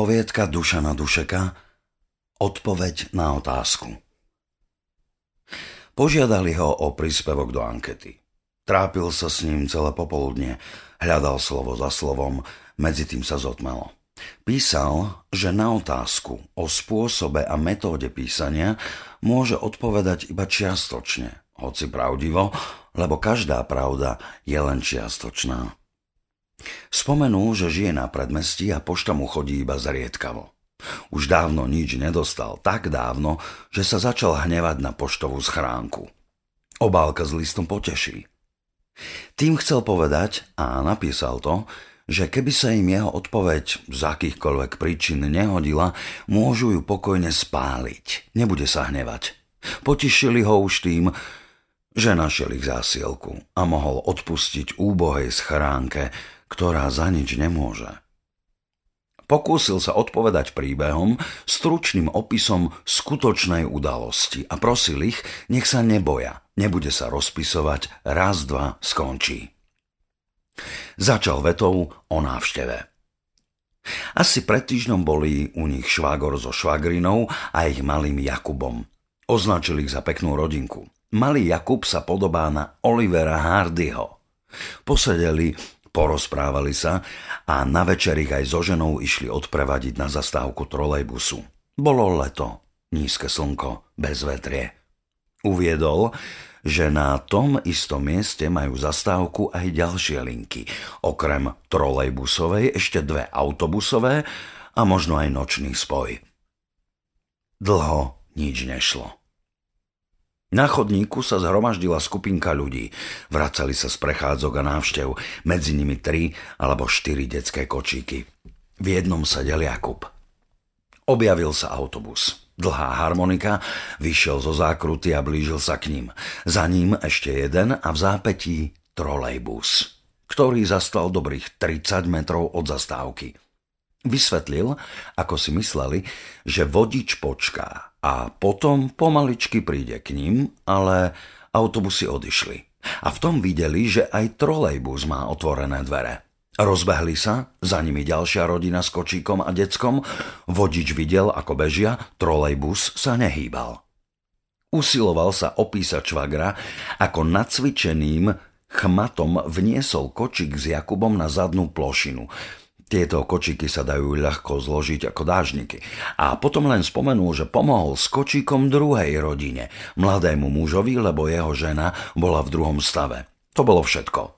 Poviedka Dušana Dušeka Odpoveď na otázku Požiadali ho o príspevok do ankety. Trápil sa s ním celé popoludne, hľadal slovo za slovom, medzi tým sa zotmelo. Písal, že na otázku o spôsobe a metóde písania môže odpovedať iba čiastočne, hoci pravdivo, lebo každá pravda je len čiastočná. Spomenul, že žije na predmestí a pošta mu chodí iba zriedkavo. Už dávno nič nedostal, tak dávno, že sa začal hnevať na poštovú schránku. Obálka s listom poteší. Tým chcel povedať, a napísal to, že keby sa im jeho odpoveď z akýchkoľvek príčin nehodila, môžu ju pokojne spáliť. Nebude sa hnevať. Potišili ho už tým, že našiel ich zásielku a mohol odpustiť úbohej schránke, ktorá za nič nemôže. Pokúsil sa odpovedať príbehom, stručným opisom skutočnej udalosti a prosil ich, nech sa neboja, nebude sa rozpisovať, raz, dva, skončí. Začal vetou o návšteve. Asi pred týždňom boli u nich švágor so švagrinou a ich malým Jakubom. Označili ich za peknú rodinku. Malý Jakub sa podobá na Olivera Hardyho. Posedeli Porozprávali sa a na večer ich aj so ženou išli odprevadiť na zastávku trolejbusu. Bolo leto, nízke slnko, bez vetrie. Uviedol, že na tom istom mieste majú zastávku aj ďalšie linky. Okrem trolejbusovej ešte dve autobusové a možno aj nočný spoj. Dlho nič nešlo. Na chodníku sa zhromaždila skupinka ľudí. Vracali sa z prechádzok a návštev, medzi nimi tri alebo štyri detské kočíky. V jednom sedel Jakub. Objavil sa autobus. Dlhá harmonika, vyšiel zo zákruty a blížil sa k ním. Za ním ešte jeden a v zápetí trolejbus, ktorý zastal dobrých 30 metrov od zastávky. Vysvetlil, ako si mysleli, že vodič počká a potom pomaličky príde k ním, ale autobusy odišli. A v tom videli, že aj trolejbus má otvorené dvere. Rozbehli sa, za nimi ďalšia rodina s kočíkom a deckom, vodič videl, ako bežia, trolejbus sa nehýbal. Usiloval sa opísať švagra, ako nacvičeným chmatom vniesol kočík s Jakubom na zadnú plošinu – tieto kočíky sa dajú ľahko zložiť ako dážniky. A potom len spomenul, že pomohol s kočíkom druhej rodine, mladému mužovi, lebo jeho žena bola v druhom stave. To bolo všetko.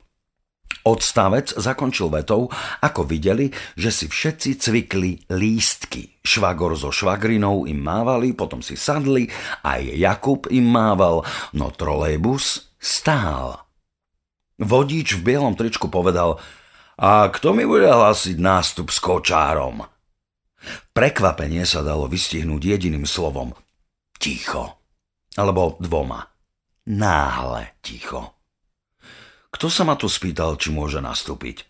Odstavec zakončil vetou, ako videli, že si všetci cvikli lístky. Švagor so švagrinou im mávali, potom si sadli, aj Jakub im mával, no trolejbus stál. Vodič v bielom tričku povedal – a kto mi bude hlásiť nástup s kočárom? Prekvapenie sa dalo vystihnúť jediným slovom. Ticho. Alebo dvoma. Náhle ticho. Kto sa ma tu spýtal, či môže nastúpiť?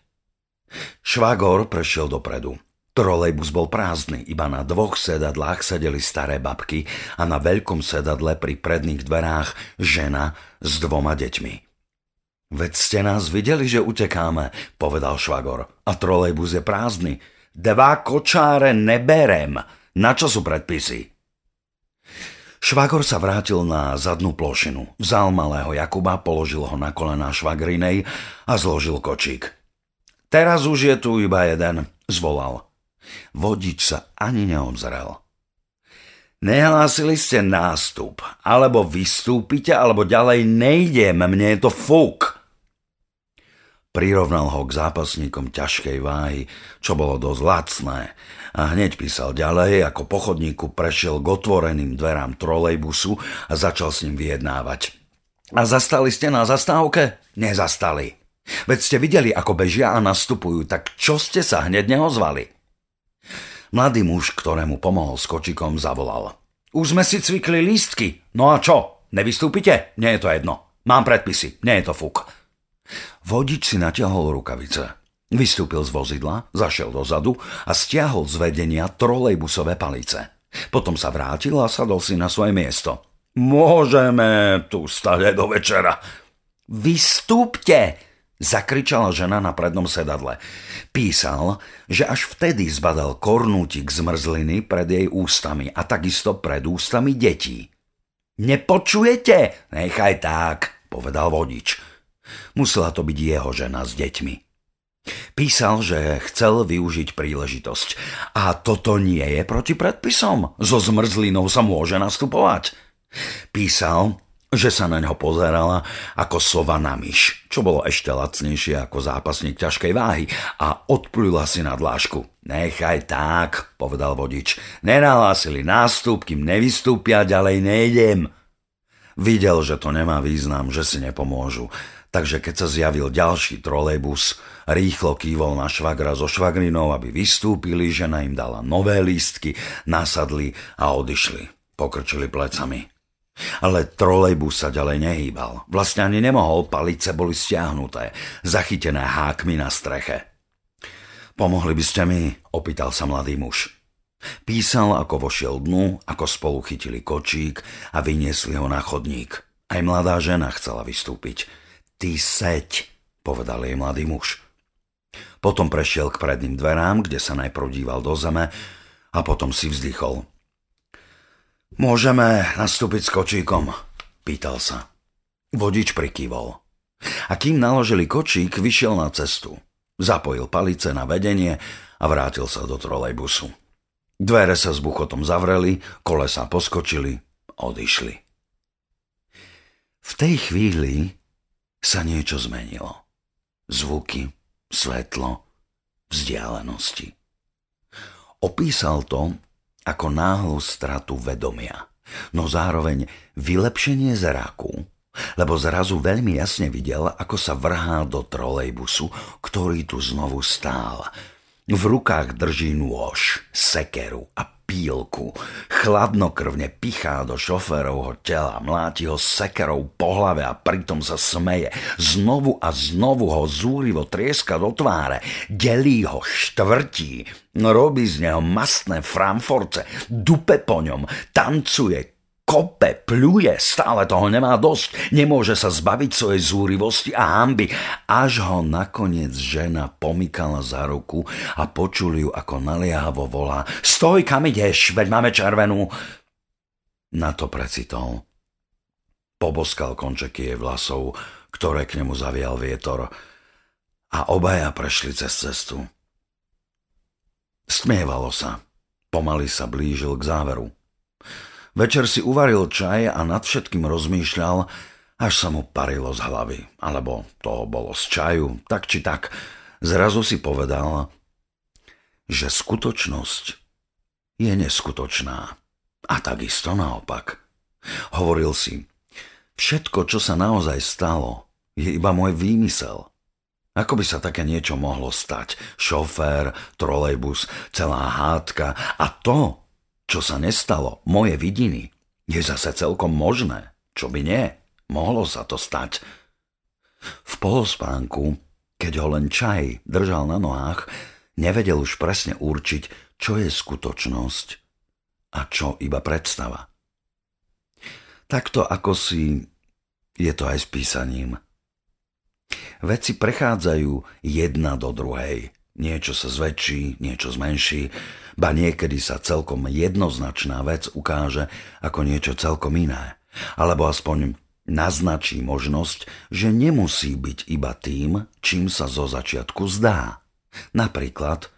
Švagor prešiel dopredu. Trolejbus bol prázdny, iba na dvoch sedadlách sedeli staré babky a na veľkom sedadle pri predných dverách žena s dvoma deťmi. Veď ste nás videli, že utekáme, povedal švagor. A trolejbus je prázdny. Dva kočáre neberem. Na čo sú predpisy? Švagor sa vrátil na zadnú plošinu. Vzal malého Jakuba, položil ho na kolená švagrinej a zložil kočík. Teraz už je tu iba jeden, zvolal. Vodič sa ani neobzrel. Nehlásili ste nástup, alebo vystúpite, alebo ďalej nejdem, mne je to fúk. Prirovnal ho k zápasníkom ťažkej váhy, čo bolo dosť lacné a hneď písal ďalej, ako po chodníku prešiel k otvoreným dverám trolejbusu a začal s ním vyjednávať. A zastali ste na zastávke? Nezastali. Veď ste videli, ako bežia a nastupujú, tak čo ste sa hneď neozvali? Mladý muž, ktorému pomohol s kočikom, zavolal. Už sme si cvikli lístky. No a čo? Nevystúpite? Nie je to jedno. Mám predpisy. Nie je to fuk. Vodič si natiahol rukavice. Vystúpil z vozidla, zašiel dozadu a stiahol z vedenia trolejbusové palice. Potom sa vrátil a sadol si na svoje miesto. Môžeme tu stať do večera. Vystúpte, Zakričala žena na prednom sedadle. Písal, že až vtedy zbadal kornútik zmrzliny pred jej ústami a takisto pred ústami detí. Nepočujete? Nechaj tak, povedal vodič. Musela to byť jeho žena s deťmi. Písal, že chcel využiť príležitosť. A toto nie je proti predpisom. So zmrzlinou sa môže nastupovať. Písal, že sa na ňo pozerala ako sova na myš, čo bolo ešte lacnejšie ako zápasník ťažkej váhy a odplula si na dlášku. Nechaj tak, povedal vodič. Nenahlásili nástup, kým nevystúpia, ďalej nejdem. Videl, že to nemá význam, že si nepomôžu, takže keď sa zjavil ďalší trolejbus, rýchlo kývol na švagra so švagrinou, aby vystúpili, žena im dala nové lístky, nasadli a odišli. Pokrčili plecami. Ale trolejbus sa ďalej nehýbal. Vlastne ani nemohol, palice boli stiahnuté, zachytené hákmi na streche. Pomohli by ste mi? opýtal sa mladý muž. Písal, ako vošiel dnu, ako spolu chytili kočík a vyniesli ho na chodník. Aj mladá žena chcela vystúpiť. Ty seď, povedal jej mladý muž. Potom prešiel k predným dverám, kde sa najprv díval do zeme a potom si vzdychol. Môžeme nastúpiť s kočíkom? Pýtal sa. Vodič prikývol. A kým naložili kočík, vyšiel na cestu. Zapojil palice na vedenie a vrátil sa do trolejbusu. Dvere sa s buchotom zavreli, kolesa poskočili, odišli. V tej chvíli sa niečo zmenilo. Zvuky, svetlo, vzdialenosti. Opísal to ako náhlu stratu vedomia, no zároveň vylepšenie zraku, lebo zrazu veľmi jasne videl, ako sa vrhá do trolejbusu, ktorý tu znovu stál. V rukách drží nôž, sekeru a pílku. Chladnokrvne pichá do šoférovho tela, mláti ho sekerou po hlave a pritom sa smeje. Znovu a znovu ho zúrivo trieska do tváre, delí ho, štvrtí, robí z neho mastné framforce, dupe po ňom, tancuje, kope, pluje, stále toho nemá dosť, nemôže sa zbaviť svojej zúrivosti a hamby, až ho nakoniec žena pomykala za ruku a počuli ju, ako naliehavo volá Stoj, kam ideš, veď máme červenú. Na to precitol. Poboskal končeky jej vlasov, ktoré k nemu zavial vietor a obaja prešli cez cestu. Stmievalo sa. Pomaly sa blížil k záveru. Večer si uvaril čaj a nad všetkým rozmýšľal, až sa mu parilo z hlavy. Alebo to bolo z čaju, tak či tak. Zrazu si povedal, že skutočnosť je neskutočná. A takisto naopak. Hovoril si, všetko, čo sa naozaj stalo, je iba môj výmysel. Ako by sa také niečo mohlo stať? Šofér, trolejbus, celá hádka a to, čo sa nestalo, moje vidiny, je zase celkom možné. Čo by nie? Mohlo sa to stať. V polospánku, keď ho len čaj držal na nohách, nevedel už presne určiť, čo je skutočnosť a čo iba predstava. Takto ako si je to aj s písaním. Veci prechádzajú jedna do druhej. Niečo sa zväčší, niečo zmenší, ba niekedy sa celkom jednoznačná vec ukáže ako niečo celkom iné. Alebo aspoň naznačí možnosť, že nemusí byť iba tým, čím sa zo začiatku zdá. Napríklad,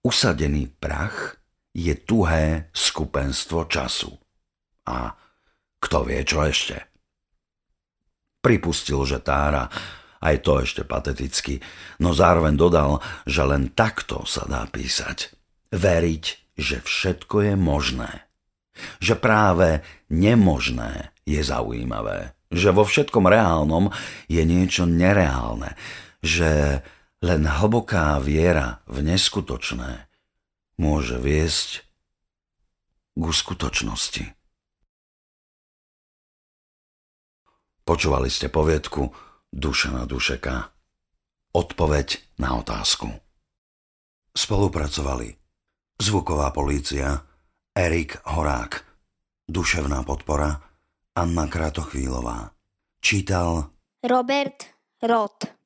usadený prach je tuhé skupenstvo času. A kto vie čo ešte? Pripustil, že Tára aj to ešte pateticky, no zároveň dodal, že len takto sa dá písať. Veriť, že všetko je možné. Že práve nemožné je zaujímavé. Že vo všetkom reálnom je niečo nereálne. Že len hlboká viera v neskutočné môže viesť k skutočnosti. Počúvali ste poviedku Duša na dušeka. Odpoveď na otázku. Spolupracovali Zvuková polícia Erik Horák Duševná podpora Anna Kratochvílová Čítal Robert Roth